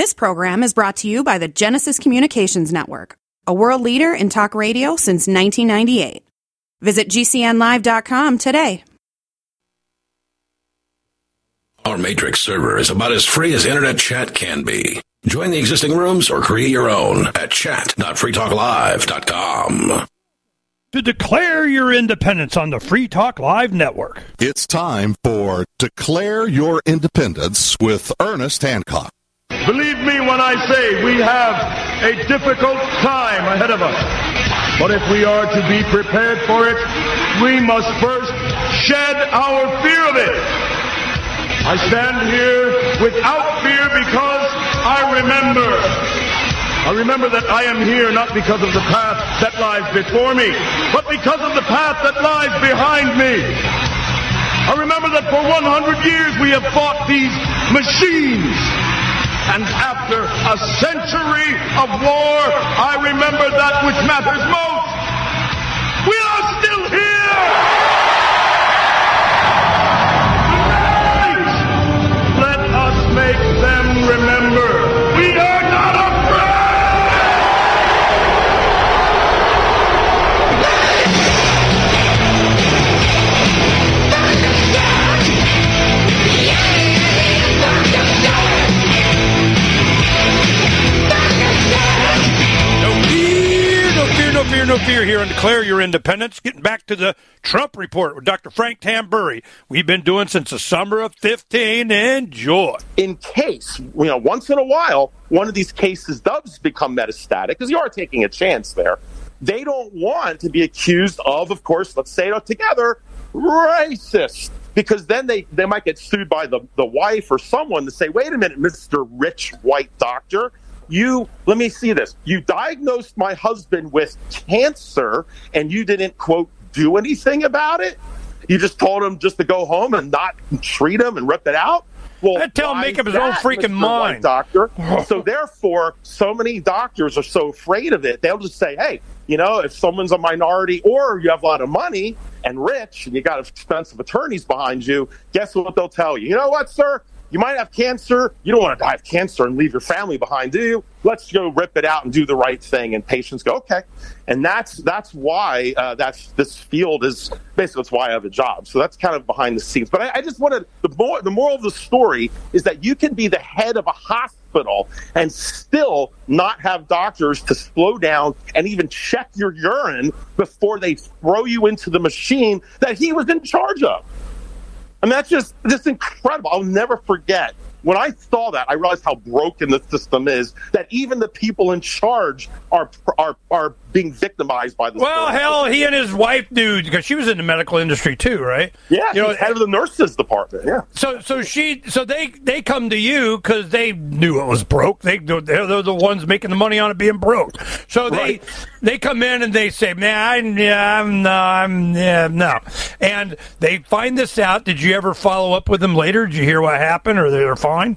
This program is brought to you by the Genesis Communications Network, a world leader in talk radio since 1998. Visit GCNlive.com today. Our Matrix server is about as free as internet chat can be. Join the existing rooms or create your own at chat.freetalklive.com. To declare your independence on the Free Talk Live network. It's time for Declare Your Independence with Ernest Hancock. Believe me when I say we have a difficult time ahead of us. But if we are to be prepared for it, we must first shed our fear of it. I stand here without fear because I remember. I remember that I am here not because of the path that lies before me, but because of the path that lies behind me. I remember that for 100 years we have fought these machines. And after a century of war, I remember that which matters most. We are still here! Let us make them remember. No fear, here and Declare Your Independence. Getting back to the Trump report with Dr. Frank Tamburri. We've been doing since the summer of 15. Enjoy. in case, you know, once in a while, one of these cases does become metastatic, because you are taking a chance there. They don't want to be accused of, of course, let's say it all together, racist. Because then they, they might get sued by the, the wife or someone to say, wait a minute, Mr. Rich White Doctor, you, let me see this. You diagnosed my husband with cancer and you didn't, quote, do anything about it? You just told him just to go home and not treat him and rip it out? Well, I'd tell him make up his own freaking Mr. White mind. doctor. so therefore, so many doctors are so afraid of it. They'll just say, "Hey, you know, if someone's a minority or you have a lot of money and rich and you got expensive attorneys behind you, guess what they'll tell you? You know what, sir? You might have cancer. You don't want to die of cancer and leave your family behind, do you? Let's go rip it out and do the right thing. And patients go, okay. And that's that's why uh, that's this field is basically that's why I have a job. So that's kind of behind the scenes. But I, I just wanted the more the moral of the story is that you can be the head of a hospital and still not have doctors to slow down and even check your urine before they throw you into the machine that he was in charge of. I mean, that's just just incredible. I'll never forget when I saw that. I realized how broken the system is. That even the people in charge are are are being victimized by the. Well, hell, he and his wife do because she was in the medical industry too, right? Yeah, you know, head of the nurses department. Yeah. So, so she, so they, they come to you because they knew it was broke. They, they're, they're the ones making the money on it being broke. So they, Right. they come in and they say, "Man, I, yeah, I'm, no, I'm, yeah, no," and they find this out. Did you ever follow up with them later? Did you hear what happened, or they're fine?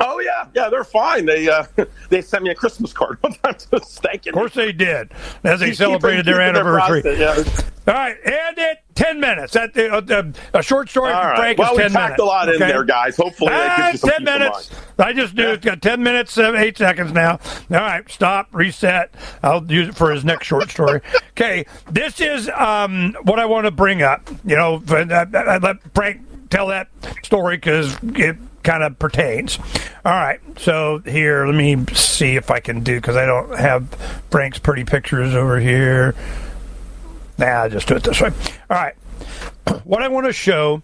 Oh yeah, yeah, they're fine. They uh, they sent me a Christmas card one time thanking. Of course they did, as they Keep- celebrated keep- their anniversary. process, yeah. All right, and it ten minutes. That uh, uh, a short story All from right. Frank Well, is we ten packed a lot in there, guys. Hopefully Ah, you ten minutes. I just do. It's got ten minutes, seven, eight seconds now. All right, stop, reset. I'll use it for his next short story. Okay, this is um, what I want to bring up. You know, I, I, I let Frank tell that story because it kind of pertains. All right, so here, let me see if I can do because I don't have Frank's pretty pictures over here. Nah, I'll just do it this way. All right, what I want to show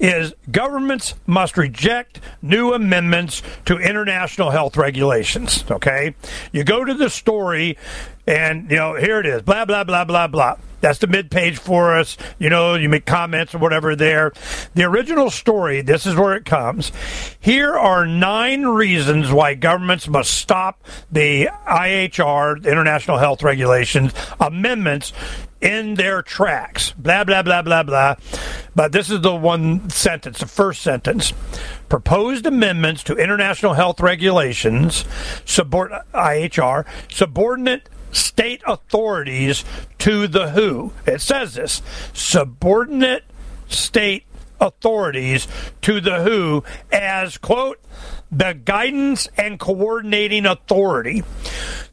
is governments must reject new amendments to international health regulations. Okay? You go to the story, and, you know, here it is blah, blah, blah, blah, blah. That's the mid page for us. You know, you make comments or whatever there. The original story, this is where it comes. Here are nine reasons why governments must stop the IHR, the International Health Regulations, amendments in their tracks. Blah, blah, blah, blah, blah. But this is the one sentence, the first sentence. Proposed amendments to international health regulations, subord- IHR, subordinate state authorities to the WHO. It says this subordinate state authorities to the WHO as, quote, the guidance and coordinating authority.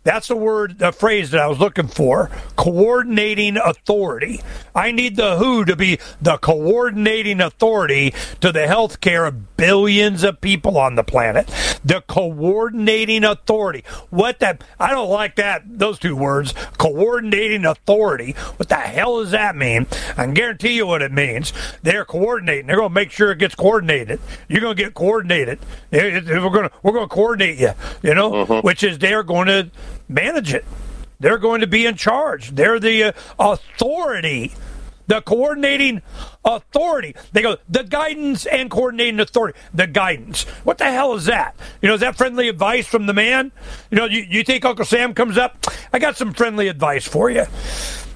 That's the word, the phrase that I was looking for. Coordinating authority. I need the WHO to be the coordinating authority to the health care of billions of people on the planet. The coordinating authority. What that, I don't like that, those two words. Coordinating authority. What the hell does that mean? I can guarantee you what it means. They're coordinating. They're going to make sure it gets coordinated. You're going to get coordinated. We're going to, we're going to coordinate you, you know, Mhm. which is they're going to manage it. They're going to be in charge. They're the uh, authority, the coordinating authority. They go the guidance and coordinating authority. The guidance. What the hell is that? You know, is that friendly advice from the man? You know, you, you think Uncle Sam comes up? I got some friendly advice for you.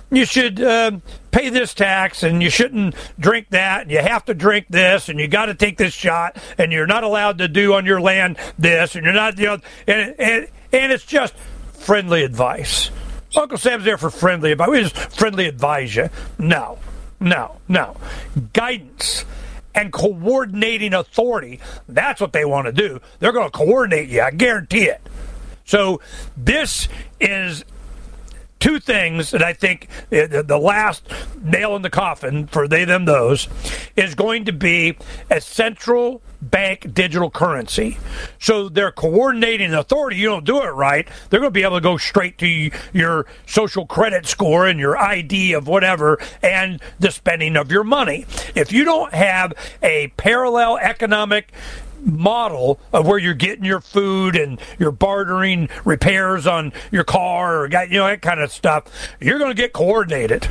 You should um pay this tax, and you shouldn't drink that. And you have to drink this, and you got to take this shot, and you're not allowed to do on your land this, and you're not, you know, and and, and it's just friendly advice. Uncle Sam's there for friendly advice. We just friendly advise you. No, no, no. Guidance and coordinating authority. That's what they want to do. They're going to coordinate you. I guarantee it. So this is two things that I think eh, the the last nail in the coffin for they, them, those is going to be a central bank digital currency. So they're coordinating authority. You don't do it right, they're going to be able to go straight to your social credit score and your ID of whatever and the spending of your money. If you don't have a parallel economic model of where you're getting your food and you're bartering repairs on your car or got you know that kind of stuff, you're going to get coordinated.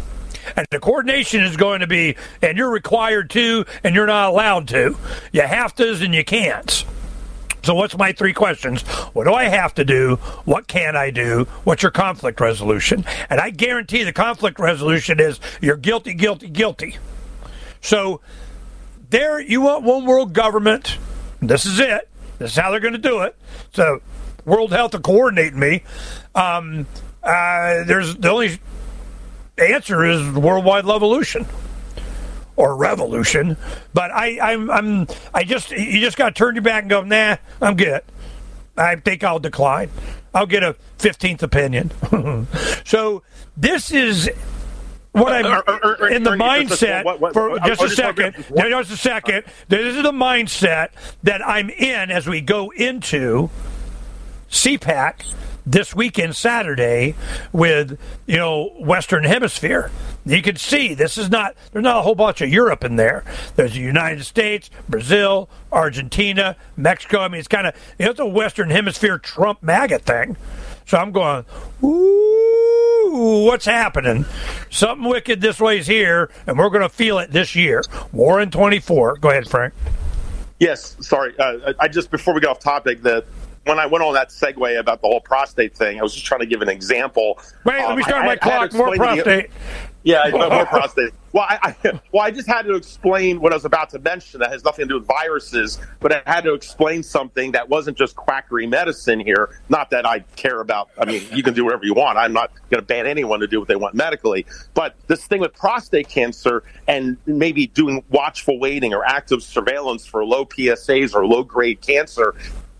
And the coordination is going to be, and you're required to, and you're not allowed to. You have to's and you can'ts. So, what's my three questions? What do I have to do? What can I do? What's your conflict resolution? And I guarantee the conflict resolution is you're guilty, guilty, guilty. So, there you want one world government. This is it. This is how they're going to do it. So, World Health are coordinating me. Um, uh, there's the only answer is worldwide revolution or revolution. But I, I'm, I'm, I just, you just got to turn your back and go, nah, I'm good. I think I'll decline. I'll get a 15th opinion. so this is what I'm Or- or- or- in the mindset what- what- for just a second. Just a second. This is the mindset that I'm in as we go into CPAC this weekend Saturday with you know Western Hemisphere. You can see this is not there's not a whole bunch of Europe in there. There's the United States, Brazil, Argentina, Mexico. I mean, it's kind of you know, it's a Western Hemisphere Trump MAGA thing. So I'm going, ooh, what's happening? Something wicked this way's here, and we're going to feel it this year. War in 24. Go ahead, Frank. Yes, sorry. Uh, I just before we get off topic, the when I went on that segue about the whole prostate thing, I was just trying to give an example. Wait, let me Um, start I- my I had to clock. More explain to the- prostate. Yeah, more prostate. Well, I, I, well, I just had to explain what I was about to mention that has nothing to do with viruses, but I had to explain something that wasn't just quackery medicine here. Not that I care about. I mean, you can do whatever you want. I'm not going to ban anyone to do what they want medically. But this thing with prostate cancer and maybe doing watchful waiting or active surveillance for low PSAs or low grade cancer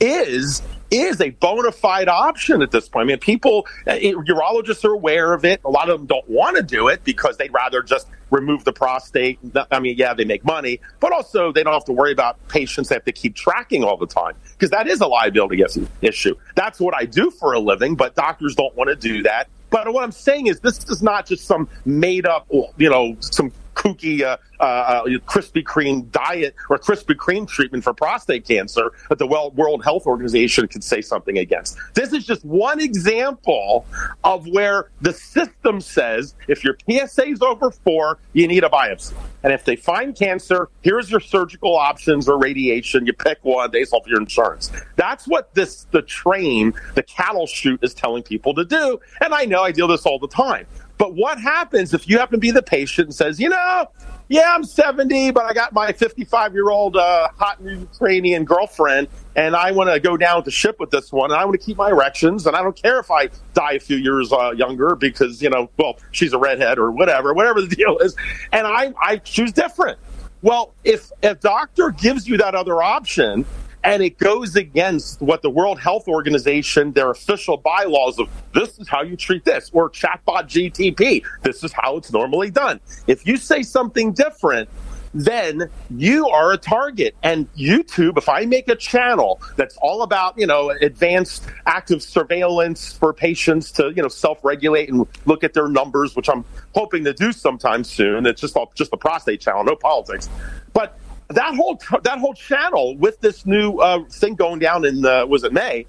is is a bona fide option at this point. I mean, people, uh, urologists are aware of it. A lot of them don't want to do it because they'd rather just remove the prostate. I mean, yeah, they make money, but also they don't have to worry about patients they have to keep tracking all the time because that is a liability issue. That's what I do for a living, but doctors don't want to do that. But what I'm saying is, this is not just some made up, you know, some kooky uh, uh, Krispy Kreme diet or Krispy Kreme treatment for prostate cancer that the World Health Organization could say something against. This is just one example of where the system says if your PSA is over four, you need a biopsy. And if they find cancer, here's your surgical options or radiation. You pick one based off your insurance. That's what this the train, the cattle chute is telling people to do. And I know I deal this all the time. But what happens if you happen to be the patient and says, you know, yeah, I'm 70, but I got my 55 year old uh, hot Ukrainian girlfriend, and I want to go down to ship with this one, and I want to keep my erections, and I don't care if I die a few years uh, younger because, you know, well, she's a redhead or whatever, whatever the deal is. And I, I choose different. Well, if a doctor gives you that other option and it goes against what the World Health Organization, their official bylaws of this is how you treat this, or chatbot GTP, this is how it's normally done. If you say something different, then you are a target. And YouTube, if I make a channel that's all about, you know, advanced active surveillance for patients to, you know, self-regulate and look at their numbers, which I'm hoping to do sometime soon. It's just just the prostate channel, no politics. But that whole that whole channel with this new uh, thing going down in uh, was it May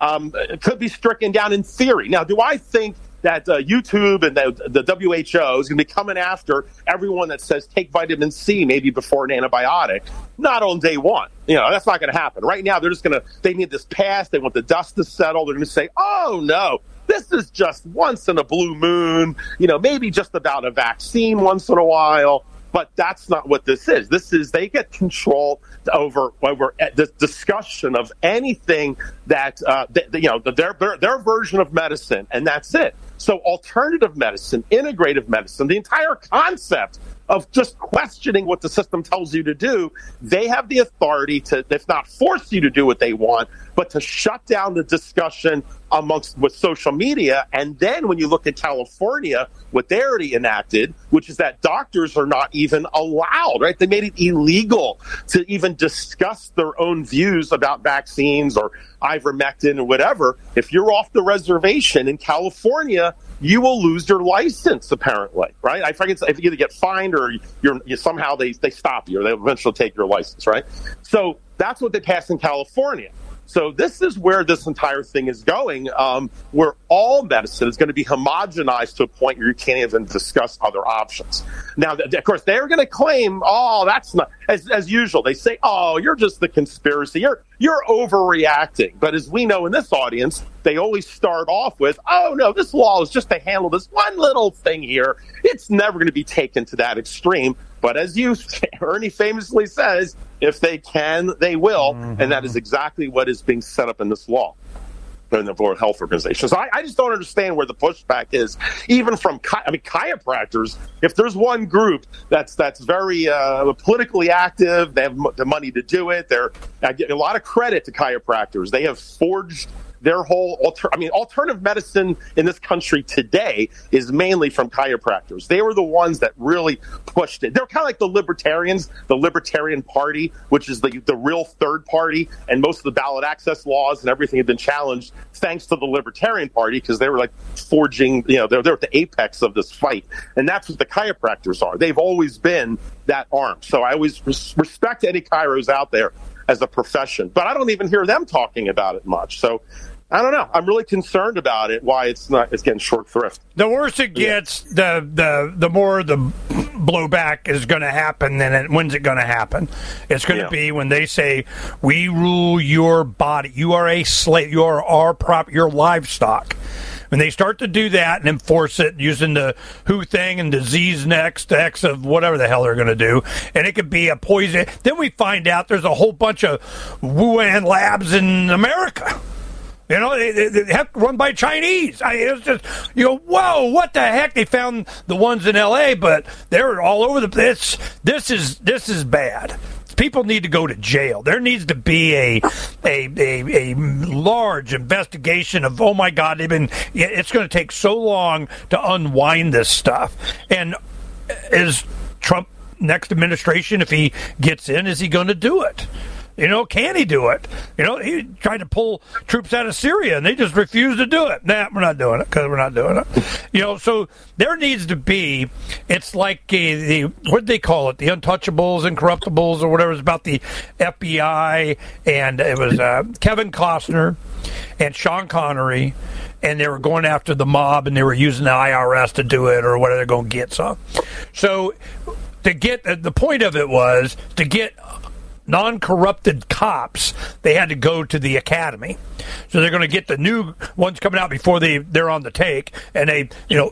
um, could be stricken down in theory. Now, do I think that uh, YouTube and the, the WHO is going to be coming after everyone that says take vitamin C maybe before an antibiotic? Not on day one. You know, that's not going to happen. Right now, they're just going to, they need this passed. They want the dust to settle. They're going to say, oh, no, this is just once in a blue moon, you know, maybe just about a vaccine once in a while. But that's not what this is. This is they get control over over the discussion of anything that uh, you know their, their their version of medicine, and that's it. So alternative medicine, integrative medicine, the entire concept of just questioning what the system tells you to do, they have the authority to, if not force you to do what they want, but to shut down the discussion amongst with social media. And then when you look at California, what they already enacted, which is that doctors are not even allowed, right? They made it illegal to even discuss their own views about vaccines or ivermectin or whatever. If you're off the reservation in California, you will lose your license apparently, right? I forget if you either get fined or you're you, somehow they, they stop you or they eventually take your license, right? So that's what they passed in California. So this is where this entire thing is going, um, where all medicine is going to be homogenized to a point where you can't even discuss other options. Now, of course, they're going to claim, "Oh, that's not," as, as usual. They say, "Oh, you're just the conspiracy. You're you're overreacting." But as we know in this audience, they always start off with, "Oh no, this law is just to handle this one little thing here. It's never going to be taken to that extreme." But as you, Ernie famously says, if they can, they will. Mm-hmm. And that is exactly what is being set up in this law in the World Health Organization. So I, I, just don't understand where the pushback is, even from I mean chiropractors. If there's one group that's that's very uh, politically active, they have the money to do it. They're I get a lot of credit to chiropractors. They have forged their whole alter, I mean alternative medicine in this country today is mainly from chiropractors. They were the ones that really pushed it. They're kind of like the libertarians, the Libertarian Party, which is the the real third party, and most of the ballot access laws and everything have been challenged thanks to the Libertarian Party because they were like forging, you know, they're they're at the apex of this fight, and that's what the chiropractors are. They've always been that arm. So I always res- respect any chiros out there as a profession, but I don't even hear them talking about it much. So I don't know. I'm really concerned about it. Why it's not it's getting short thrift. The worse it gets, yeah. the the the more the blowback is going to happen. Then it, when's it going to happen? It's going to yeah. be when they say we rule your body. You are a slave. You are our prop. Your livestock. When they start to do that and enforce it using the WHO thing and disease next X of whatever the hell they're going to do, and it could be a poison. Then we find out there's a whole bunch of Wuhan labs in America. You know, they, they, they have run by Chinese. I, it was just, you go, whoa, what the heck? They found the ones in L.A., but they're all over the place. This is this is bad. People need to go to jail. There needs to be a a a, a large investigation of. Oh my God, they've been. It's going to take so long to unwind this stuff. And is Trump next administration, if he gets in, is he going to do it? You know, can he do it? You know, he tried to pull troops out of Syria and they just refused to do it. Nah, we're not doing it because we're not doing it. You know, so there needs to be, it's like a, the, what they call it? The untouchables, incorruptibles, or whatever. It's about the FBI and it was uh, Kevin Costner and Sean Connery and they were going after the mob and they were using the IRS to do it or whatever they're going to get some. So to get the point of it was to get non-corrupted cops, they had to go to the academy. So they're going to get the new ones coming out before they they're on the take, and they you know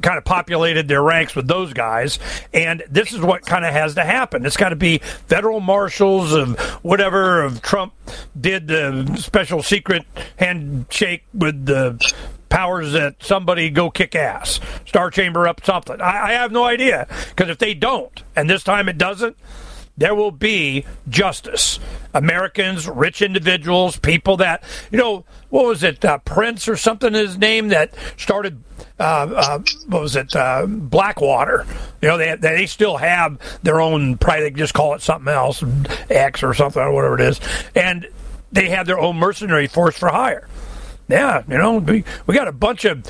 kind of populated their ranks with those guys. And this is what kind of has to happen. It's got to be federal marshals of whatever of Trump did the special secret handshake with the powers that somebody go kick ass, Star Chamber up something. I, I have no idea because if they don't, and this time it doesn't, there will be justice. Americans, rich individuals, people that, you know, what was it, uh, Prince or something, his name, that started, uh, uh, what was it, uh, Blackwater. You know, they, they still have their own, probably they just call it something else, X or something, or whatever it is. And they have their own mercenary force for hire. Yeah, you know, we, we got a bunch of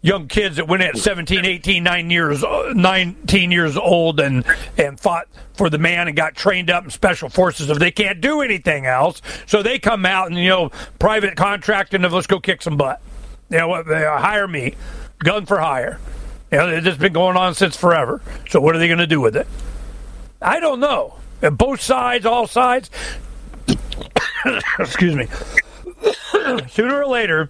young kids that went at 17, 18, 9 years, uh, 19 years old and, and fought for the man and got trained up in special forces if they can't do anything else. So they come out and, you know, private contracting of let's go kick some butt. You know, they uh, hire me, gun for hire. You know, it's been going on since forever. So what are they going to do with it? I don't know. And both sides, all sides. excuse me. Sooner or later,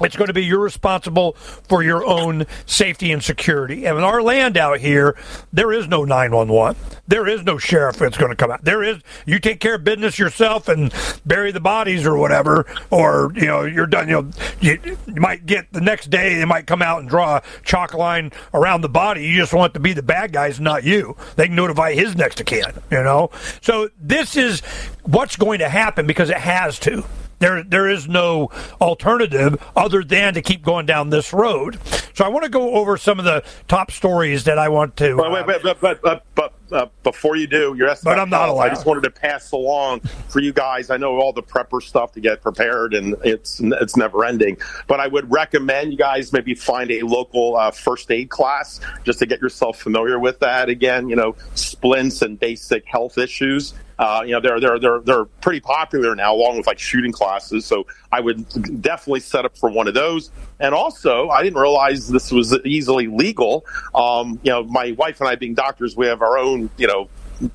it's going to be you're responsible for your own safety and security. And in our land out here, there is no 911. There is no sheriff that's going to come out. There is, you take care of business yourself and bury the bodies or whatever, or, you know, you're done. You know, you, you might get the next day, they might come out and draw a chalk line around the body. You just want to be the bad guys, not you. They can notify his next of kin, you know? So this is what's going to happen because it has to. There, there is no alternative other than to keep going down this road. So I want to go over some of the top stories that I want to. Wait, wait, wait, but, but, but, but uh, before you do, you're asking. But I'm not allowed. I just wanted to pass along for you guys. I know all the prepper stuff to get prepared, and it's it's never ending. But I would recommend you guys maybe find a local uh, first aid class just to get yourself familiar with that. Again, you know, splints and basic health issues. Uh, you know, they're they're they're they're pretty popular now, along with like shooting classes. So I would definitely set up for one of those. And also, I didn't realize this was easily legal. Um, you know, my wife and I, being doctors, we have our own you know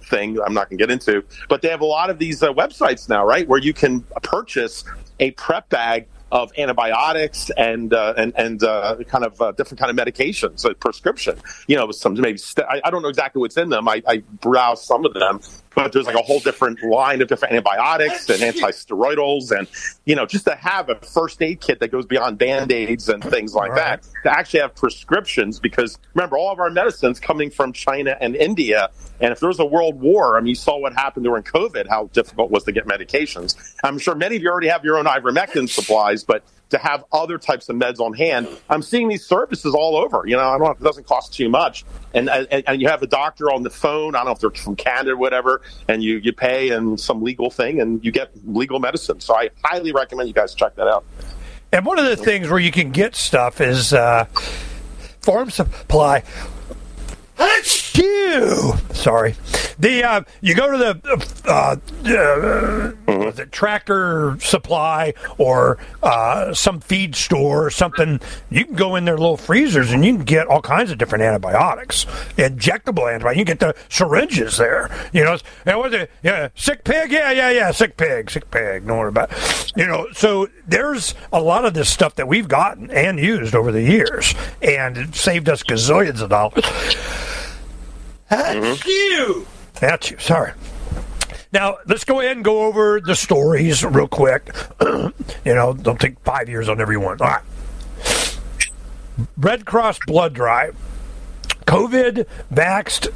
thing I'm not going to get into, but they have a lot of these uh, websites now, right, where you can purchase a prep bag of antibiotics and uh, and and uh, kind of uh, different kind of medications, a prescription. You know, some maybe st- I, I, don't know exactly what's in them. I, I browse some of them, but there's like a whole different line of different antibiotics and antisteroidals, and you know, just to have a first aid kit that goes beyond band aids and things like right. that, to actually have prescriptions. Because remember, all of our medicines coming from China and India, and if there was a world war, I mean, you saw what happened during COVID, how difficult it was to get medications. I'm sure many of you already have your own ivermectin supplies, but to have other types of meds on hand. I'm seeing these services all over. You know, I don't know if it doesn't cost too much, and, and and you have a doctor on the phone. I don't know if they're from Canada or whatever, and you you pay and some legal thing, and you get legal medicine. So I highly recommend you guys check that out. And one of the things where you can get stuff is uh, farm supply you. Sorry. The uh, you go to the uh, uh, mm-hmm. the tractor supply or uh, some feed store or something. You can go in their little freezers and you can get all kinds of different antibiotics, injectable antibiotics. You can get the syringes there. You know, and was it? Yeah, sick pig. Yeah, yeah, yeah. Sick pig. Sick pig. Don't worry about. It. You know, so there's a lot of this stuff that we've gotten and used over the years, and it saved us gazillions of dollars. That's mm-hmm. you. That's you. Sorry. Now, let's go ahead and go over the stories real quick. you know, don't take five years on every one. All right. Red Cross blood drive. COVID vaxed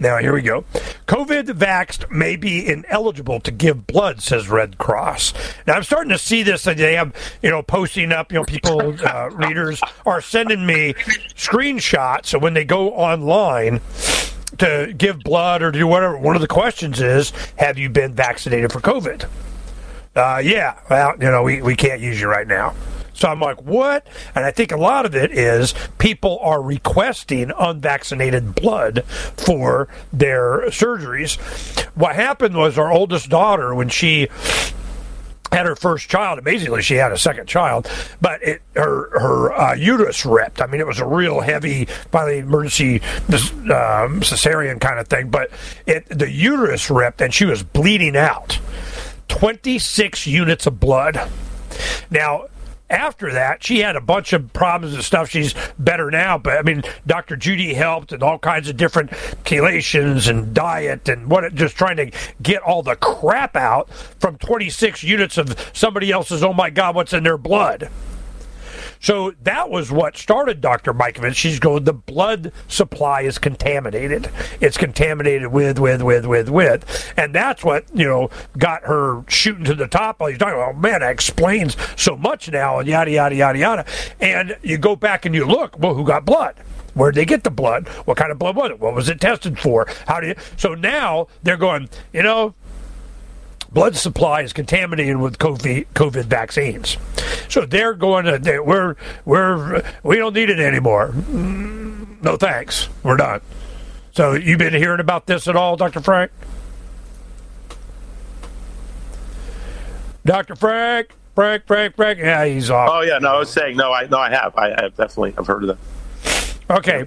now, here we go. COVID vaxxed may be ineligible to give blood, says Red Cross. Now, I'm starting to see this. They have, you know, posting up, you know, people, uh, readers are sending me screenshots. So when they go online, to give blood or do whatever. One of the questions is, have you been vaccinated for COVID? Uh, yeah. Well, you know, we, we can't use you right now. So I'm like, what? And I think a lot of it is people are requesting unvaccinated blood for their surgeries. What happened was our oldest daughter, when she had her first child. Amazingly, she had a second child, but it, her her uh, uterus ripped. I mean, it was a real heavy, finally emergency um, cesarean kind of thing. But it the uterus ripped, and she was bleeding out. Twenty six units of blood. Now after that, she had a bunch of problems and stuff. She's better now, but I mean, Dr. Judy helped and all kinds of different chelations and diet and what, just trying to get all the crap out from 26 units of somebody else's, oh my God, what's in their blood. So that was what started Dr. Mikovits. She's going, the blood supply is contaminated. It's contaminated with, with, with, with, with. And that's what, you know, got her shooting to the top. while you're talking about, oh, man, that explains so much now, and yada, yada, yada, yada. And you go back and you look, well, who got blood? Where'd they get the blood? What kind of blood was it? What was it tested for? How do you? So now they're going. You know, blood supply is contaminated with COVID vaccines. So they're going to, they, we're, we're, we don't need it anymore. No thanks. We're done. So you've been hearing about this at all, Dr. Frank? Dr. Frank? Frank, Frank, Frank. Yeah, he's off. Oh yeah, no, I was saying no. I no, I have. I, I have definitely. I've heard of that. Okay.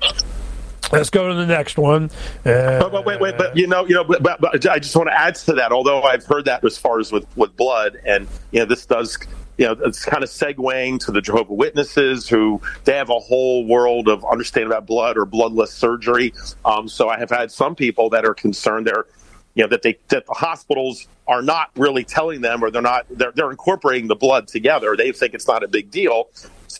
Let's go to the next one. Uh, but, but, wait, wait, but you know, you know, but, but I just want to add to that. Although I've heard that as far as with with blood, and you know, this does, you know, it's kind of segueing to the Jehovah Witnesses, who they have a whole world of understanding about blood or bloodless surgery. Um, so I have had some people that are concerned they're, you know, that they that the hospitals are not really telling them, or they're not they're they're incorporating the blood together. They think it's not a big deal.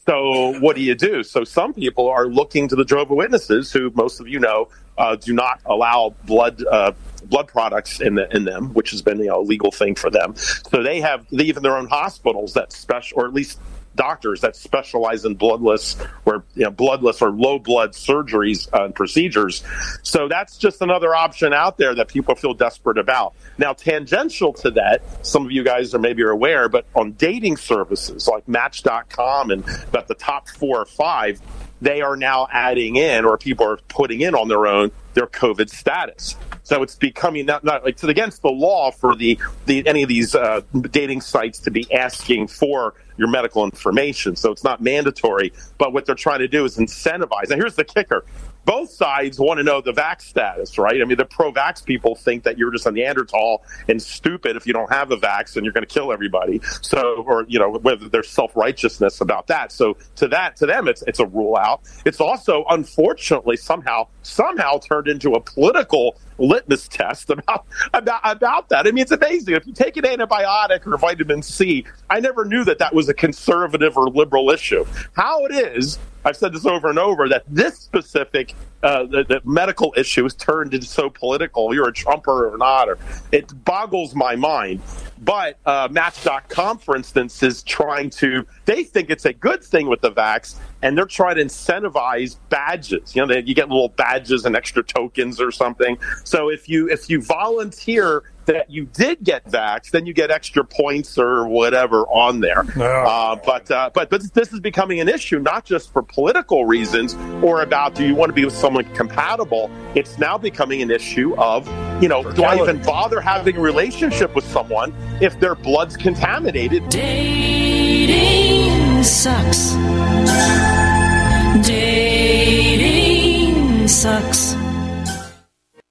So what do you do? So some people are looking to the Jehovah Witnesses, who most of you know uh, do not allow blood uh, blood products in the, in them, which has been you know, a legal thing for them. So they have even their own hospitals that special, or at least doctors that specialize in bloodless or you know, bloodless or low blood surgeries and procedures. So that's just another option out there that people feel desperate about. Now, tangential to that, some of you guys are maybe are aware, but on dating services like Match.com and about the top four or five, they are now adding in, or people are putting in on their own, their COVID status. So it's becoming not, not like it's against the law for the, the any of these uh, dating sites to be asking for your medical information. So it's not mandatory. But what they're trying to do is incentivize. Now here's the kicker: both sides want to know the vax status, right? I mean, the pro-vax people think that you're just a Neanderthal and stupid if you don't have a vax and you're going to kill everybody. So, or you know, whether there's self-righteousness about that. So, to that, to them, it's it's a rule out. It's also, unfortunately, somehow somehow turned into a political litmus test about about about that. I mean, it's amazing. If you take an antibiotic or vitamin C, I never knew that that was a conservative or liberal issue. How it is I've said this over and over that this specific uh, the, the, medical issue is turned into so political. You're a Trumper or not, or it boggles my mind. But uh, Match.com, for instance, is trying to. They think it's a good thing with the vax, and they're trying to incentivize badges. You know, they, you get little badges and extra tokens or something. So if you if you volunteer that you did get vaxxed, then you get extra points or whatever on there. Oh. Uh, but, uh, but but this is becoming an issue not just for political reasons or about do you want to be with someone compatible. It's now becoming an issue of you know do I even bother having a relationship with someone if their blood's contaminated? Dating sucks. Dating sucks.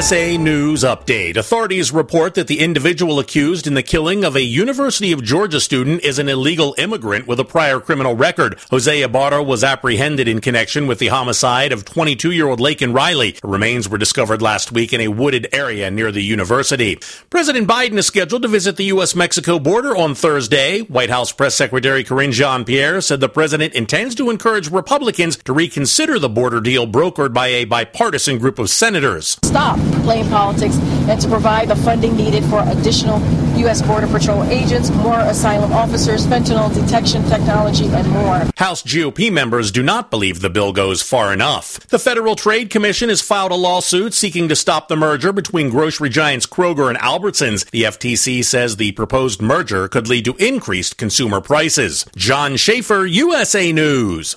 USA News Update. Authorities report that the individual accused in the killing of a University of Georgia student is an illegal immigrant with a prior criminal record. Jose Ibarra was apprehended in connection with the homicide of 22-year-old Laken Riley. Remains were discovered last week in a wooded area near the university. President Biden is scheduled to visit the U.S.-Mexico border on Thursday. White House Press Secretary Karine Jean-Pierre said the president intends to encourage Republicans to reconsider the border deal brokered by a bipartisan group of senators. Stop play in politics and to provide the funding needed for additional U.S. Border Patrol agents, more asylum officers, fentanyl detection technology, and more. House GOP members do not believe the bill goes far enough. The Federal Trade Commission has filed a lawsuit seeking to stop the merger between grocery giants Kroger and Albertsons. The FTC says the proposed merger could lead to increased consumer prices. John Schaefer, USA News.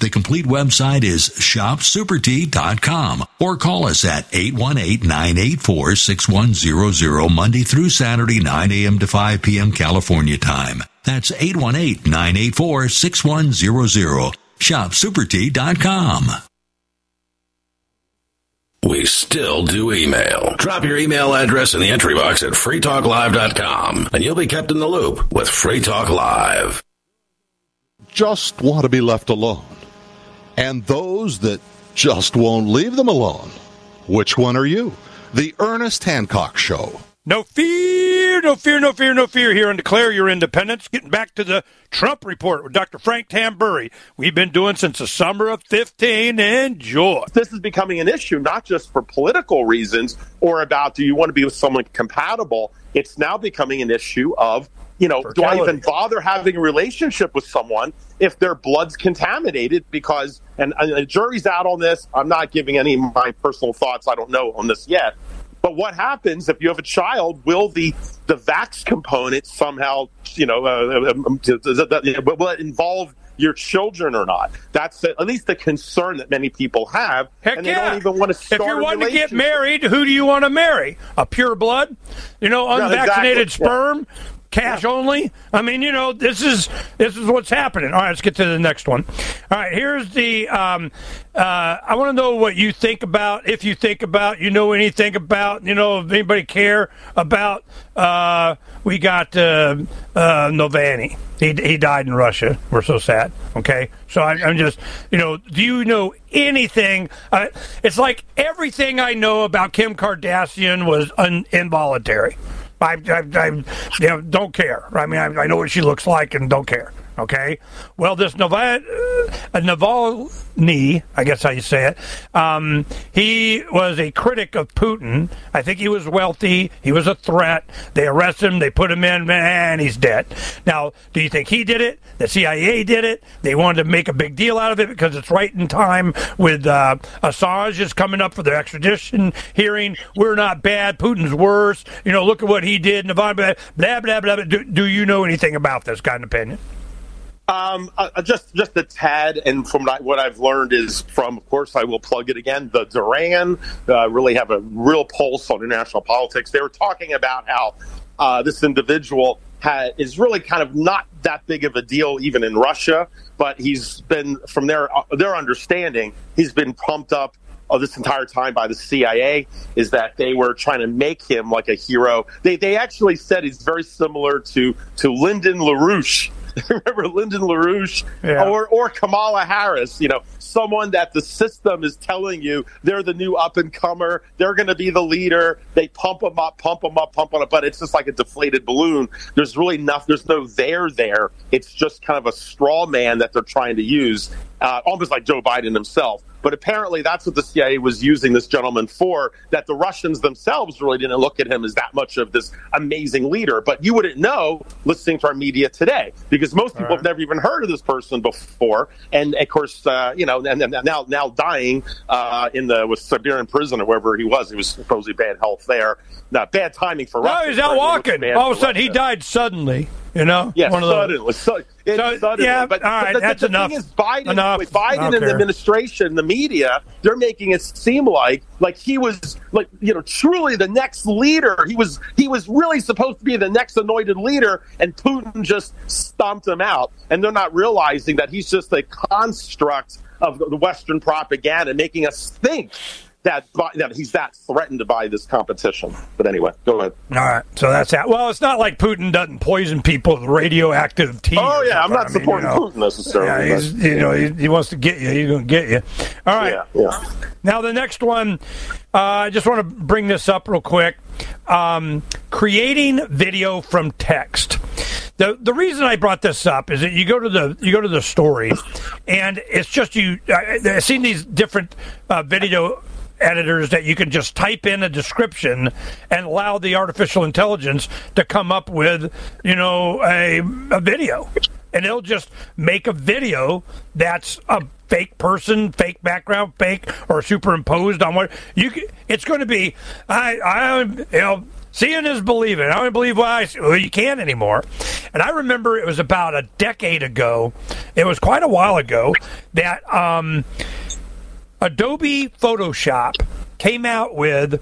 The complete website is shopsupertea.com or call us at 818-984-6100 Monday through Saturday 9 a.m. to 5 p.m. California time. That's 818-984-6100. ShopSuperTea.com. We still do email. Drop your email address in the entry box at freetalklive.com and you'll be kept in the loop with Free Talk Live. Just want to be left alone. And those that just won't leave them alone. Which one are you? The Ernest Hancock Show. No fear, no fear, no fear, no fear here and Declare Your Independence. Getting back to the Trump report with Dr. Frank Tamburri. We've been doing since the summer of 15. Enjoy. This is becoming an issue, not just for political reasons or about do you want to be with someone compatible. It's now becoming an issue of, you know, do I even bother having a relationship with someone if their blood's contaminated? Because, and, and the jury's out on this. I'm not giving any of my personal thoughts. I don't know on this yet. But what happens if you have a child? Will the the vax component somehow, you know, uh, um, will it involve your children or not? That's at least the concern that many people have, Heck and they yeah. don't even want to start. If you're wanting to get married, who do you want to marry? A pure blood? You know, unvaccinated exactly. Yeah. Cash only? I mean, you know, this is this is what's happening. All right, let's get to the next one. All right, here's the. Um, uh, I want to know what you think about, if you think about, you know anything about, you know, if anybody care about. Uh, we got uh, uh, Novani. He he died in Russia. We're so sad. Okay, so I, I'm just, you know, do you know anything? Uh, it's like everything I know about Kim Kardashian was un- involuntary. I, I, I you know, don't care. I mean, I, I know what she looks like and don't care. Okay. Well, this uh, Navalny, I guess how you say it, um, he was a critic of Putin. I think he was wealthy. He was a threat. They arrested him. They put him in, and he's dead. Now, do you think he did it? The CIA did it. They wanted to make a big deal out of it because it's right in time with uh, Assange is coming up for the extradition hearing. We're not bad. Putin's worse. You know, look at what he did. Navalny, blah, blah, blah, blah. Do, do you know anything about this? Got an opinion? Um, uh, just just a tad, and from what I've learned is from, of course, I will plug it again. The Duran uh, really have a real pulse on international politics. They were talking about how uh, this individual ha is really kind of not that big of a deal, even in Russia. But he's been, from their uh, their understanding, he's been pumped up of this entire time by the CIA is that they were trying to make him like a hero. They they actually said he's very similar to to Lyndon LaRouche. Remember Lyndon LaRouche Yeah. or or Kamala Harris, you know, someone that the system is telling you they're the new up and comer, they're going to be the leader. They pump them up, pump them up, pump them up, but it's just like a deflated balloon. There's really nothing. There's no there there. It's just kind of a straw man that they're trying to use, uh, almost like Joe Biden himself. But apparently, that's what the CIA was using this gentleman for. That the Russians themselves really didn't look at him as that much of this amazing leader. But you wouldn't know listening to our media today because most people have never even heard of this person before. And of course, uh, you know, and, and now now dying uh, in the with Siberian prison or wherever he was. He was supposedly bad health there. Not bad timing for No, Russia. he's out walking. All of a sudden, he died suddenly. You know, Yes, One of those- suddenly. So, it's So, suddenly. yeah, but, all right, but the, that's the enough. thing is, Biden, Enough. Biden and the administration, the media, they're making it seem like like he was like you know truly the next leader. He was he was really supposed to be the next anointed leader, and Putin just stomped him out. And they're not realizing that he's just a construct of the Western propaganda, making us think. That, that he's that threatened by this competition. But anyway, go ahead. All right, so that's that. Well, it's not like Putin doesn't poison people with radioactive tea. Oh yeah, I'm not I mean, supporting you know. Putin necessarily. Yeah, he's, but- you know, he, he wants to get you. He's going to get you. All right. Yeah, yeah. Now the next one, uh, I just want to bring this up real quick. Um, creating video from text. The the reason I brought this up is that you go to the you go to the story, and it's just you. I, I've seen these different uh, video editors that you can just type in a description and allow the artificial intelligence to come up with you know a, a video and it'll just make a video that's a fake person, fake background, fake or superimposed on what you. It's going to be. I, I, you know. Seeing is believing. I don't believe what I. Well, you can't anymore. And I remember it was about a decade ago. It was quite a while ago that um, Adobe Photoshop came out with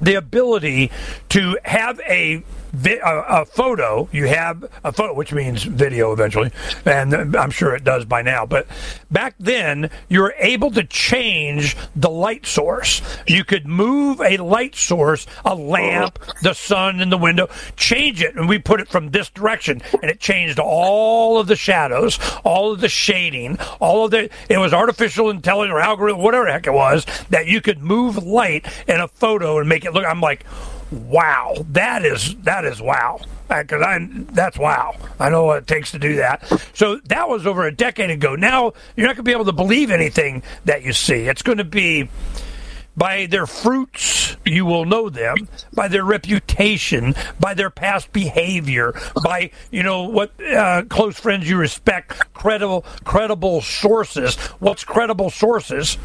the ability to have a, vi- a, a photo. You have a photo, which means video eventually, and I'm sure it does by now. But back then, you were able to change the light source. You could move a light source, a lamp, the sun in the window, change it, and we put it from this direction, and it changed all of the shadows, all of the shading, all of the. It was artificial intelligence or algorithm, whatever the heck it was, that you could move light in a photo and make it look. I'm like, wow, that is that is wow. Because I that's wow. I know what it takes to do that. So that was over a decade ago. Now you're not going to be able to believe anything that you see. It's going to be by their fruits you will know them by their reputation by their past behavior by you know what uh, close friends you respect credible credible sources what's credible sources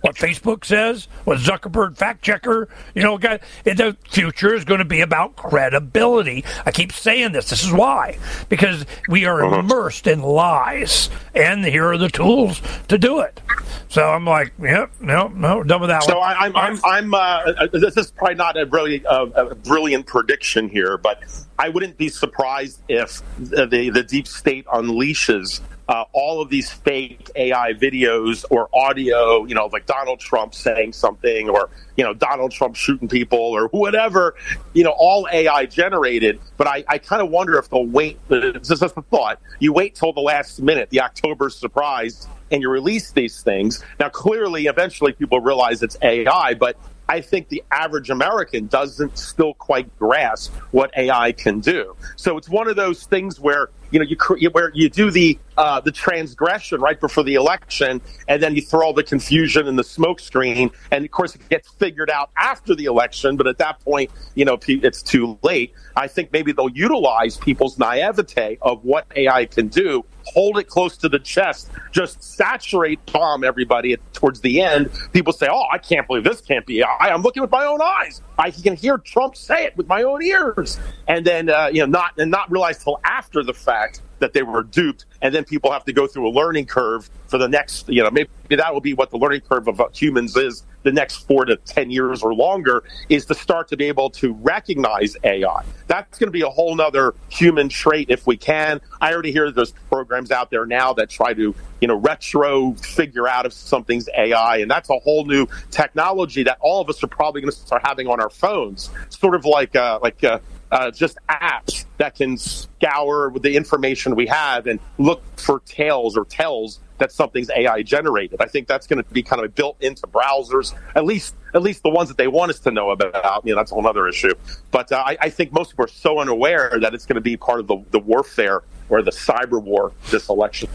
what Facebook says, what Zuckerberg fact checker, you know, guy, the future is going to be about credibility. I keep saying this. This is why because we are immersed in lies, and here are the tools to do it. So I'm like, yep, no, no, done with that So one. I, I'm, I'm, I'm. Uh, uh, this is probably not a really uh, a brilliant prediction here, but I wouldn't be surprised if the, the deep state unleashes uh, all of these fake AI videos or audio. You know, like Donald Trump saying something, or you know, Donald Trump shooting people, or whatever. You know, all AI generated. But I, I kind of wonder if they'll wait. This is just a thought. You wait till the last minute, the October surprise and you release these things. Now, clearly, eventually people realize it's AI, but I think the average American doesn't still quite grasp what AI can do. So it's one of those things where you know you where you do the uh, the transgression right before the election, and then you throw all the confusion and the smoke screen, and of course it gets figured out after the election. But at that point, you know it's too late. I think maybe they'll utilize people's naivete of what AI can do, hold it close to the chest, just saturate bomb everybody at, towards the end. People say, "Oh, I can't believe this can't be AI. I'm looking with my own eyes. I can hear Trump say it with my own ears," and then uh, you know not and not realize till after the fact that they were duped, and then people have to go through a learning curve for the next, you know, maybe that will be what the learning curve of humans is the next four to 10 years or longer is to start to be able to recognize AI. That's going to be a whole nother human trait if we can. I already hear there's programs out there now that try to, you know, retro figure out if something's AI. And that's a whole new technology that all of us are probably going to start having on our phones, sort of like, uh, like, uh, uh, just apps that can scour the information we have and look for tails or tells that something's AI generated. I think that's going to be kind of built into browsers, at least at least the ones that they want us to know about. You know, that's a whole other issue. But uh, I, I, think most people are so unaware that it's going to be part of the, the warfare or the cyber war this election.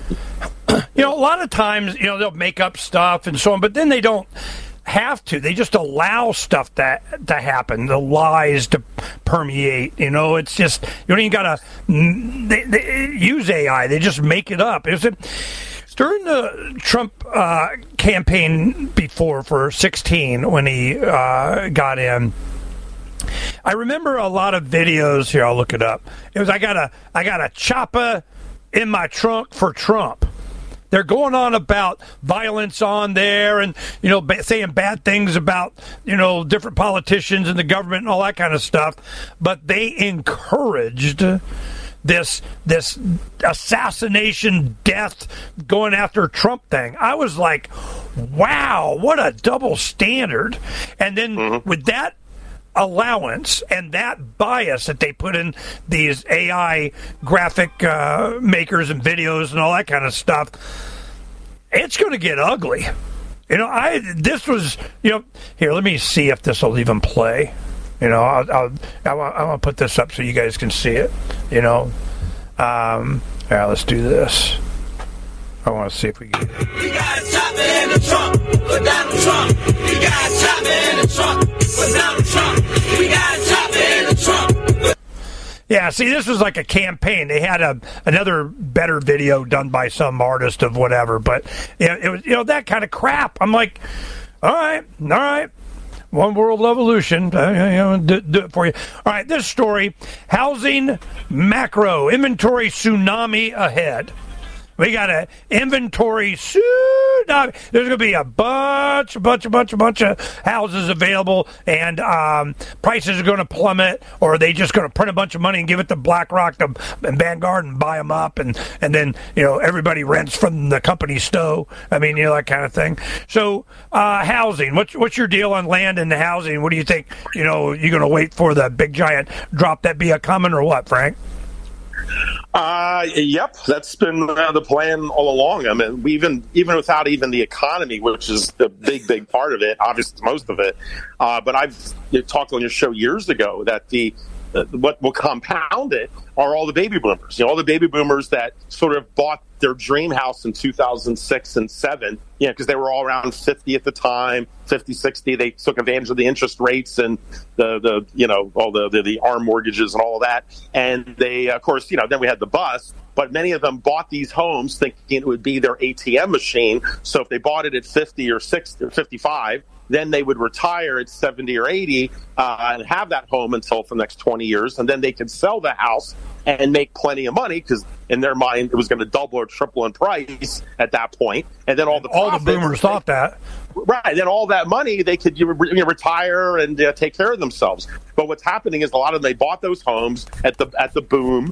You know, a lot of times, you know, they'll make up stuff and so on, but then they don't have to. They just allow stuff that to happen, the lies to permeate. You know, it's just you don't even gotta they, they use AI. They just make it up. Is it? During the Trump uh, campaign before for 16, when he uh, got in, I remember a lot of videos. Here, I'll look it up. It was I got a I got a chopper in my trunk for Trump. They're going on about violence on there, and you know, saying bad things about you know different politicians and the government and all that kind of stuff. But they encouraged this this assassination death going after Trump thing. I was like, wow, what a double standard. And then mm-hmm. with that allowance and that bias that they put in these AI graphic uh, makers and videos and all that kind of stuff, it's going to get ugly. You know, I this was you know here. Let me see if this will even play. You know, I'll, I'll, I'll, I'll put this up so you guys can see it. You know, um, yeah, let's do this. I want to see if we can. We got a chopper in the trunk for Donald Trump. We got a chopper in the trunk for Donald Trump. We got a chopper in the trunk. Yeah, see, this was like a campaign. They had a another better video done by some artist of whatever, but you know, it was you know that kind of crap. I'm like, all right, all right. One World revolution. Uh, you know, do, do, it for you. All right, this story housing macro inventory tsunami ahead. We got an inventory tsunami. There's going to be a bunch, a bunch, a bunch, a bunch of houses available, and um, prices are going to plummet, or are they just going to print a bunch of money and give it to BlackRock and Vanguard and buy them up, and and then you know everybody rents from the company stow. I mean, you know that kind of thing. So, uh, housing. What's what's your deal on land and the housing? What do you think? You know, you're going to wait for the big giant drop that be a coming, or what, Frank? Uh, yep, that's been uh, the plan all along. I mean, we even even without even the economy, which is the big big part of it, obviously most of it. Uh, but I've talked on your show years ago that the uh, what will compound it are all the baby boomers. You know, all the baby boomers that sort of bought their dream house in 2006 and 7, you know, because they were all around 50 at the time, 50, 60. They took advantage of the interest rates and the, the you know, all the, the, the ARM mortgages and all of that. And they, of course, you know, then we had the bus, but many of them bought these homes thinking it would be their ATM machine. So if they bought it at 50 or 60 or 55, then they would retire at 70 or 80 uh, and have that home until for the next 20 years. And then they could sell the house and make plenty of money because in their mind it was going to double or triple in price at that point. And then all the all the boomers thought that. Right. Then all that money they could you know, retire and uh, take care of themselves. But what's happening is a lot of them they bought those homes at the at the boom,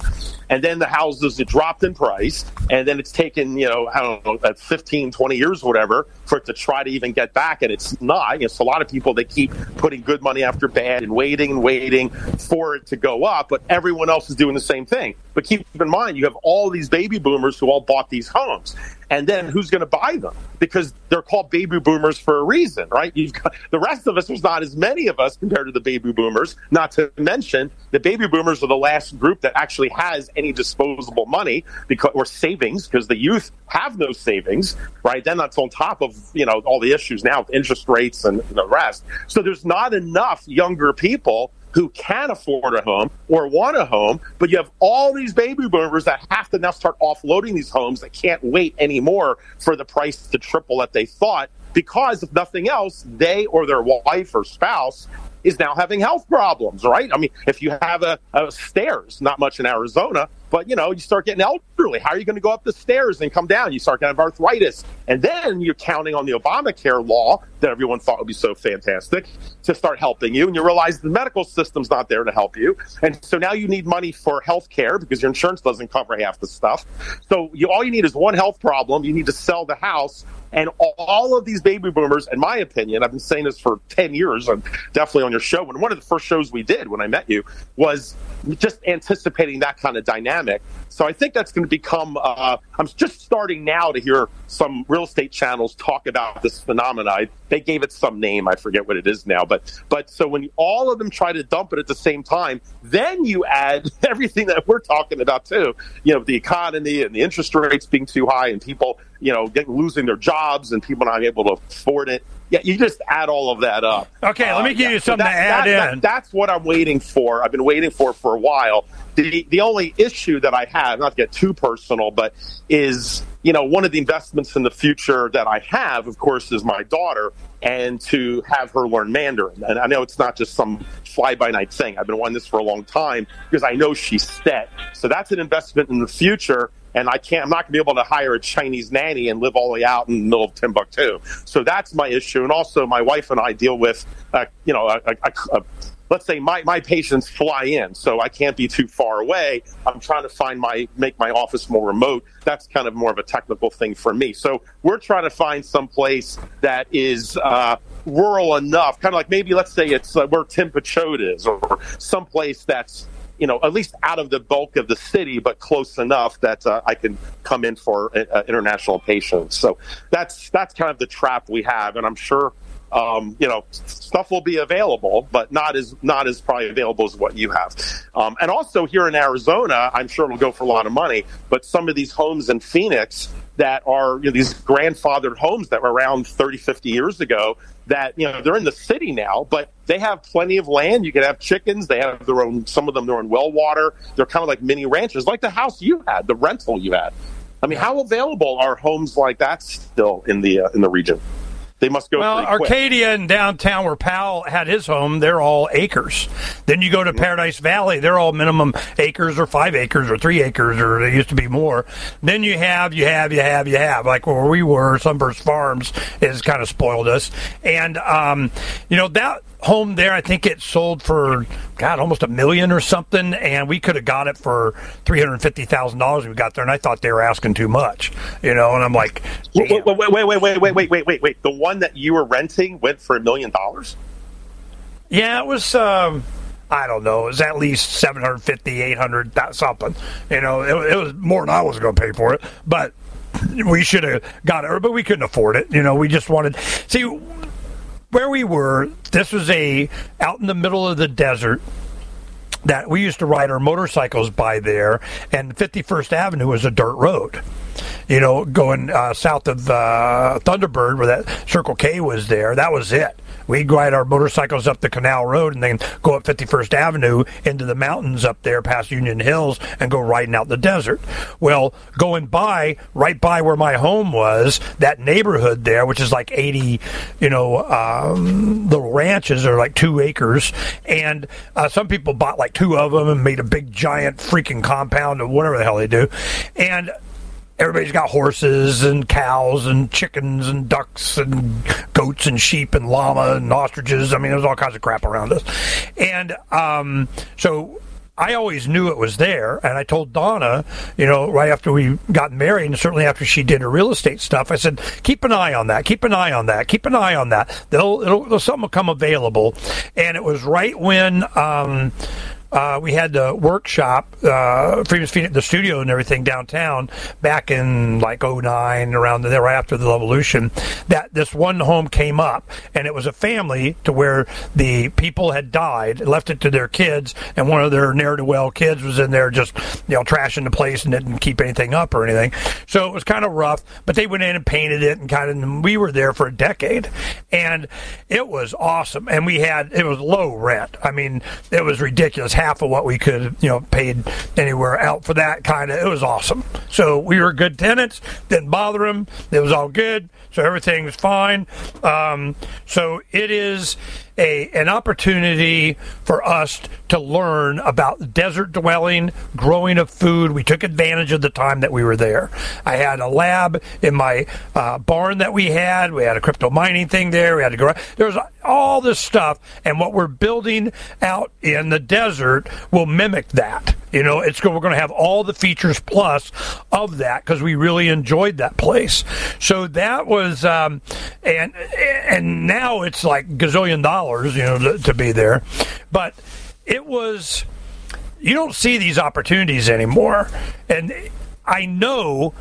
and then the houses it dropped in price, and then it's taken you know I don't know at 15, 20 years or whatever for it to try to even get back, and it's not. It's a lot of people they keep putting good money after bad and waiting and waiting for it to go up, but everyone else is doing the same thing. But keep in mind, you have all these baby boomers who all bought these homes and then who's going to buy them because they're called baby boomers for a reason right you've got the rest of us there's not as many of us compared to the baby boomers not to mention the baby boomers are the last group that actually has any disposable money because or savings because the youth have no savings right? Then that's on top of you know all the issues now with interest rates and the rest. So there's not enough younger people who can afford a home or want a home, but you have all these baby boomers that have to now start offloading these homes that can't wait anymore for the price to triple that they thought because if nothing else, they or their wife or spouse is now having health problems, right? I mean, if you have a, a stairs, not much in Arizona, but you know, you start getting elderly. How are you going to go up the stairs and come down? You start getting arthritis, and then you're counting on the Obamacare law that everyone thought would be so fantastic to start helping you, and you realize the medical system's not there to help you, and so now you need money for health care because your insurance doesn't cover half the stuff. So you, all you need is one health problem. You need to sell the house and all of these baby boomers, in my opinion, I've been saying this for 10 years, and definitely on your show. And one of the first shows we did when I met you was just anticipating that kind of dynamic. So I think that's going to become, uh, I'm just starting now to hear some real estate channels talk about this phenomenon. They gave it some name. I forget what it is now. But, but so when all of them try to dump it at the same time, then you add everything that we're talking about too. You know, the economy and the interest rates being too high and people, you know, getting, losing their jobs and people not able to afford it. Yeah, you just add all of that up. Okay, uh, let me give yeah. you something so that, to add that, in. That, that's what I'm waiting for. I've been waiting for for a while. The the only issue that I have, not to get too personal, but is you know one of the investments in the future that I have, of course, is my daughter, and to have her learn Mandarin. And I know it's not just some fly by night thing. I've been wanting this for a long time because I know she's set. So that's an investment in the future and I can't. I'm not going to be able to hire a Chinese nanny and live all the way out in the middle of Timbuktu. So that's my issue, and also my wife and I deal with, uh, you know, a, a, a, let's say my, my patients fly in, so I can't be too far away. I'm trying to find my make my office more remote. That's kind of more of a technical thing for me. So we're trying to find some place that is. Uh, rural enough, kind of like maybe let's say it's uh, where Tim is, or someplace that's you know, at least out of the bulk of the city, but close enough that uh, I can come in for uh, international patients. So that's that's kind of the trap we have, and I'm sure. Um, you know, stuff will be available, but not as not as probably available as what you have. Um, and also here in Arizona, I'm sure it'll go for a lot of money. But some of these homes in Phoenix that are you know, these grandfathered homes that were around 30, 50 years ago that you know they're in the city now, but they have plenty of land. You can have chickens. They have their own. Some of them they're in well water. They're kind of like mini ranches, like the house you had, the rental you had. I mean, how available are homes like that still in the uh, in the region? They must go. Well, pretty quick. Arcadia and downtown where Powell had his home, they're all acres. Then you go to Paradise Valley, they're all minimum acres or five acres or three acres or they used to be more. Then you have, you have, you have, you have. Like where we were, Sunburst Farms has kind of spoiled us. And, um, you know, that home there, I think it sold for God almost a million or something, and we could have got it for three hundred fifty thousand dollars. We got there, and I thought they were asking too much, you know. And I'm like, wait, wait, wait, wait, wait, wait, wait, wait, wait, wait. The one that you were renting went for a million dollars. Yeah, it was. Um, I don't know. It was at least 750, 800, something. You know, it, it was more than I was going to pay for it, but we should have got it, but we couldn't afford it. You know, we just wanted. See, where we were, this was a out in the middle of the desert that we used to ride our motorcycles by there, and 51st Avenue was a dirt road. You know, going uh, south of uh, Thunderbird, where that Circle K was there, that was it. We'd ride our motorcycles up the Canal Road and then go up 51st Avenue into the mountains up there past Union Hills and go riding out the desert. Well, going by, right by where my home was, that neighborhood there, which is like 80, you know, um, little ranches are like two acres. And uh, some people bought like two of them and made a big giant freaking compound or whatever the hell they do. And everybody's got horses and cows and chickens and ducks and goats and sheep and llama and ostriches. I mean, there's all kinds of crap around us. And um, so I always knew it was there, and I told Donna, you know, right after we got married, and certainly after she did her real estate stuff, I said, keep an eye on that, keep an eye on that, keep an eye on that. They'll, it'll, something will come available, and it was right when. Um, uh, we had the workshop, uh, Freedom's Phoenix, the studio and everything downtown back in like 09, around there, after the revolution, that this one home came up and it was a family to where the people had died, left it to their kids, and one of their ne'er do well kids was in there just, you know, trashing the place and didn't keep anything up or anything. So it was kind of rough, but they went in and painted it and kind of, we were there for a decade and it was awesome. And we had, it was low rent. I mean, it was ridiculous half of what we could, you know, paid anywhere out for that kind of. It was awesome. So we were good tenants. Didn't bother them. It was all good. So everything was fine. Um, so it is a an opportunity for us to learn about desert dwelling, growing of food. We took advantage of the time that we were there. I had a lab in my uh, barn that we had. We had a crypto mining thing there. We had to go. There was all this stuff, and what we're building out in the desert will mimic that. You know, it's we're going to have all the features plus of that because we really enjoyed that place. So that was, um, and and now it's like gazillion dollars, you know, to, to be there, but it was. You don't see these opportunities anymore, and I know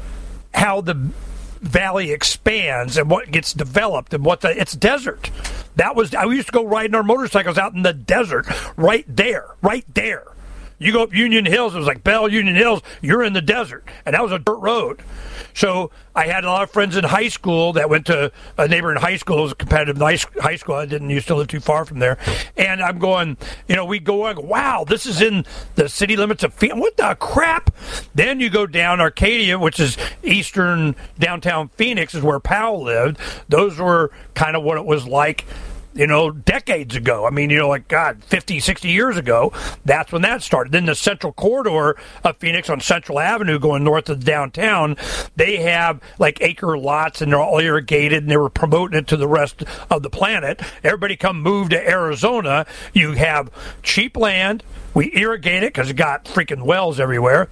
how the valley expands and what gets developed and what the it's desert. That was I used to go riding our motorcycles out in the desert right there, right there. You go up Union Hills, it was like Bell Union Hills, you're in the desert. And that was a dirt road. So I had a lot of friends in high school that went to a neighboring high school. It was a competitive nice high school. I didn't used to live too far from there. And I'm going, you know, we go wow, this is in the city limits of Phoenix. What the crap? Then you go down Arcadia, which is eastern downtown Phoenix, is where Powell lived. Those were kind of what it was like you know, decades ago. I mean, you know, like God, 50, 60 years ago, that's when that started. Then the central corridor of Phoenix on Central Avenue going north of downtown, they have like acre lots and they're all irrigated and they were promoting it to the rest of the planet. Everybody come move to Arizona. You have cheap land. We irrigate it because it got freaking wells everywhere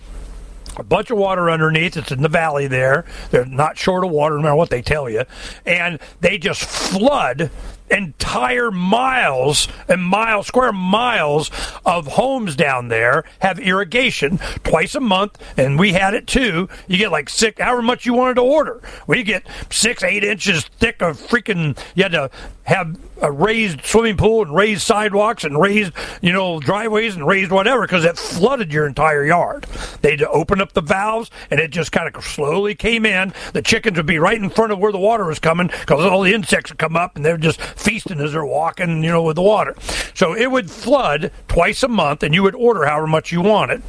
a bunch of water underneath. It's in the valley there. They're not short of water, no matter what they tell you. And they just flood entire miles and miles, square miles of homes down there have irrigation twice a month, and we had it too. You get like six, however much you wanted to order. We get six, eight inches thick of freaking. You had to have a raised swimming pool and raised sidewalks and raised, you know, driveways and raised whatever because it flooded your entire yard. They'd open up the valves and it just kind of slowly came in. The chickens would be right in front of where the water was coming because all the insects would come up and they would just feasting as they're walking, you know, with the water. So it would flood twice a month, and you would order however much you wanted.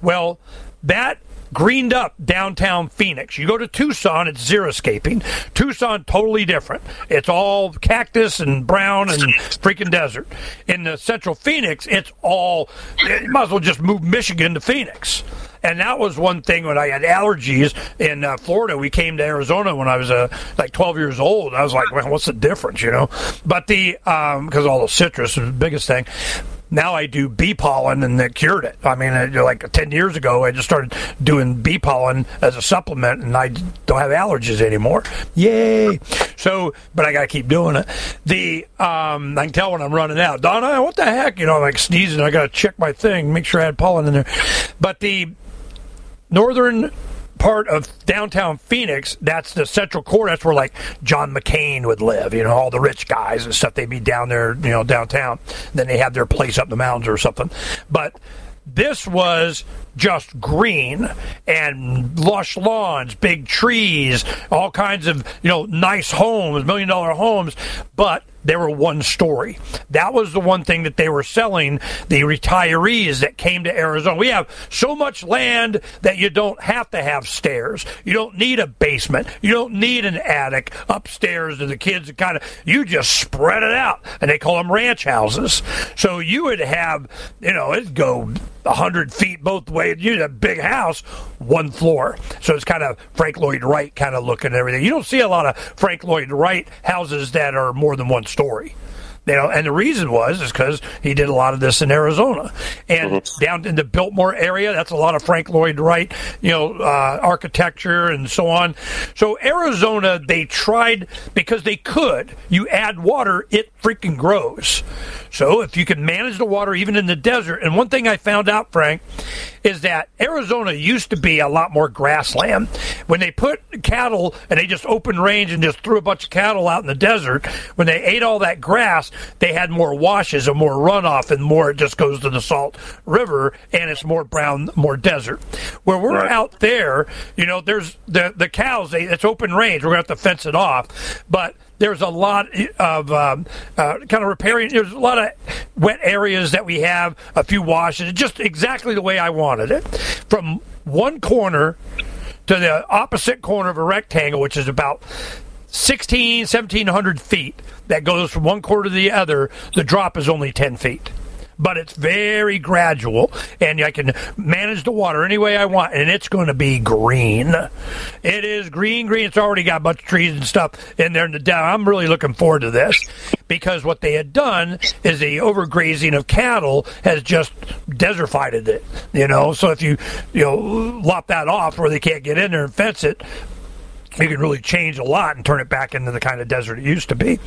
Well, that greened up downtown Phoenix. You go to Tucson, it's xeriscaping. Tucson, totally different. It's all cactus and brown and freaking desert. In the central Phoenix, it's all, you might as well just move Michigan to Phoenix. And that was one thing when I had allergies in uh, Florida. We came to Arizona when I was uh, like 12 years old. I was like, well, what's the difference, you know? But the, because um, all the citrus was the biggest thing now I do bee pollen and it cured it. I mean, like 10 years ago, I just started doing bee pollen as a supplement and I don't have allergies anymore. Yay. So, but I got to keep doing it. The, um, I can tell when I'm running out. Donna, what the heck? You know, I'm like sneezing. I got to check my thing, make sure I had pollen in there. But the, northern part of downtown Phoenix, that's the central core. That's where like John McCain would live. You know, all the rich guys and stuff. They'd be down there, you know, downtown. Then they have their place up the mountains or something. But this was just green and lush lawns, big trees, all kinds of, you know, nice homes, million dollar homes, but they were one story. That was the one thing that they were selling the retirees that came to Arizona. We have so much land that you don't have to have stairs. You don't need a basement. You don't need an attic upstairs to the kids to kind of you just spread it out and they call them ranch houses. So you would have, you know, it'd go 100 feet both ways. You a big house, one floor. So it's kind of Frank Lloyd Wright kind of looking and everything. You don't see a lot of Frank Lloyd Wright houses that are more than one story. You know, and the reason was is because he did a lot of this in Arizona and mm-hmm. down in the Biltmore area. That's a lot of Frank Lloyd Wright, you know, uh, architecture and so on. So Arizona, they tried because they could. You add water, it freaking grows. So if you can manage the water even in the desert, and one thing I found out, Frank, is that Arizona used to be a lot more grassland. When they put cattle and they just opened range and just threw a bunch of cattle out in the desert, when they ate all that grass, they had more washes and more runoff and more it just goes to the Salt River and it's more brown, more desert. Where we're right. out there, you know, there's the the cows, they, it's open range. We're going to have to fence it off. But there's a lot of um, uh, kind of repairing. There's a lot of wet areas that we have, a few washes, just exactly the way I wanted it. From one corner to the opposite corner of a rectangle, which is about 16, 1700 feet. That goes from one quarter to the other, the drop is only 10 feet but it's very gradual, and I can manage the water any way I want, and it's going to be green. It is green, green. It's already got a bunch of trees and stuff in there in the down. I'm really looking forward to this because what they had done is the overgrazing of cattle has just desertified it. You know, so if you you know lop that off where they can't get in there and fence it, you can really change a lot and turn it back into the kind of desert it used to be.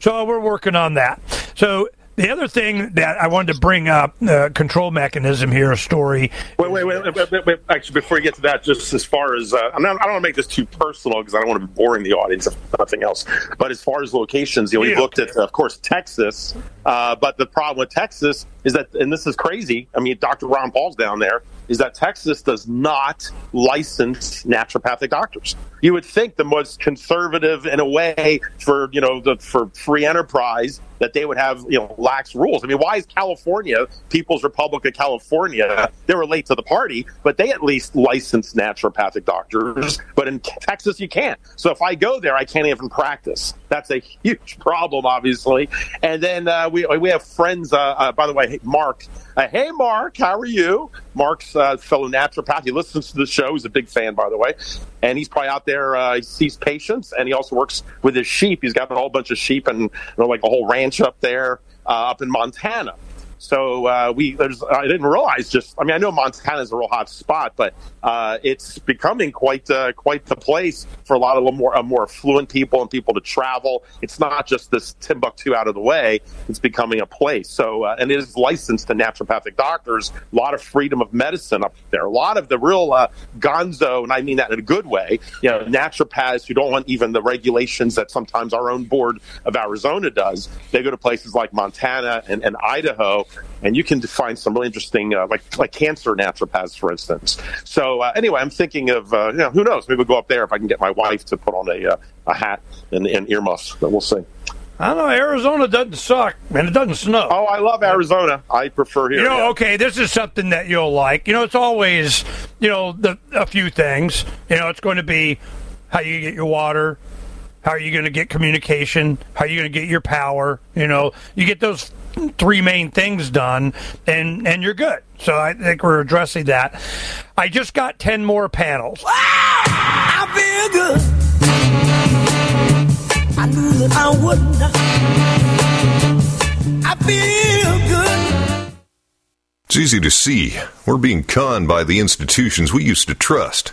So we're working on that. So the other thing that I wanted to bring up, uh, control mechanism here, a story. Wait, wait, wait, wait, wait, Actually, before you get to that, just as far as uh, I'm not, I don't want to make this too personal because I don't want to be boring the audience, if nothing else. But as far as locations, you know, we've looked at, of course, Texas. Uh, but the problem with Texas is that, and this is crazy. I mean, Dr. Ron Paul's down there. Is that Texas does not license naturopathic doctors? You would think the most conservative, in a way, for you know, the, for free enterprise that they would have, you know, lax rules. I mean, why is California, People's Republic of California, they were late to the party, but they at least license naturopathic doctors. But in Texas, you can't. So if I go there, I can't even practice. That's a huge problem, obviously. And then uh, we we have friends. Uh, uh, by the way, Mark. Uh, hey, Mark, how are you? Mark's uh, fellow naturopath. He listens to the show. He's a big fan, by the way. And he's probably out there. Uh, he sees patients, and he also works with his sheep. He's got a whole bunch of sheep and you know, like a whole ranch up there uh, up in Montana. So uh, we there's I didn't realize just I mean I know Montana is a real hot spot, but uh, it's becoming quite uh, quite the place for a lot of more uh, more affluent people and people to travel. It's not just this Timbuktu out of the way; it's becoming a place. So uh, and it is licensed to naturopathic doctors. A lot of freedom of medicine up there. A lot of the real uh, gonzo, and I mean that in a good way. You know, naturopaths who don't want even the regulations that sometimes our own board of Arizona does. They go to places like Montana and, and Idaho and you can find some really interesting, uh, like like cancer naturopaths, for instance. So uh, anyway, I'm thinking of uh, you know who knows maybe we'll go up there if I can get my wife to put on a uh, a hat and, and earmuffs. But we'll see. I don't know. Arizona doesn't suck, and it doesn't snow. Oh, I love Arizona. I prefer here. You know, yeah. okay, this is something that you'll like. You know, it's always, you know, the, a few things. You know, it's going to be how you get your water, how are you going to get communication, how are you going to get your power. You know, you get those three main things done, and and you're good. So I think we're addressing that. I just got ten more panels. I feel good. I knew that I would. I feel good. It's easy to see. We're being conned by the institutions we used to trust.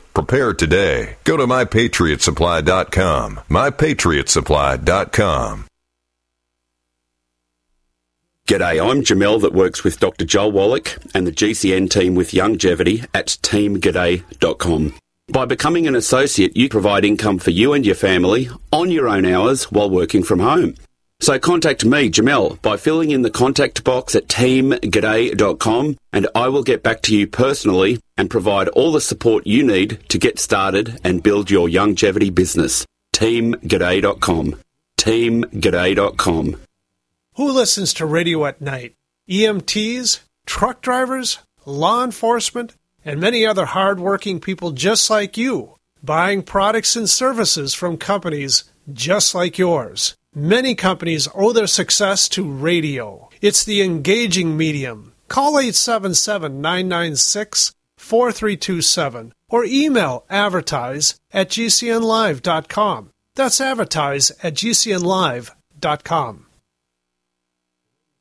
Prepare today. Go to mypatriotsupply.com. Mypatriotsupply.com. G'day, I'm Jamel that works with Dr. Joel Wallach and the GCN team with Youngevity at teamg'day.com. By becoming an associate, you provide income for you and your family on your own hours while working from home. So contact me, Jamel, by filling in the contact box at teamg'day.com and I will get back to you personally and provide all the support you need to get started and build your Youngevity business. teamg'day.com. teamg'day.com. Who listens to radio at night? EMTs, truck drivers, law enforcement, and many other hardworking people just like you, buying products and services from companies just like yours. Many companies owe their success to radio. It's the engaging medium. Call 877 996 4327 or email advertise at gcnlive.com. That's advertise at gcnlive.com.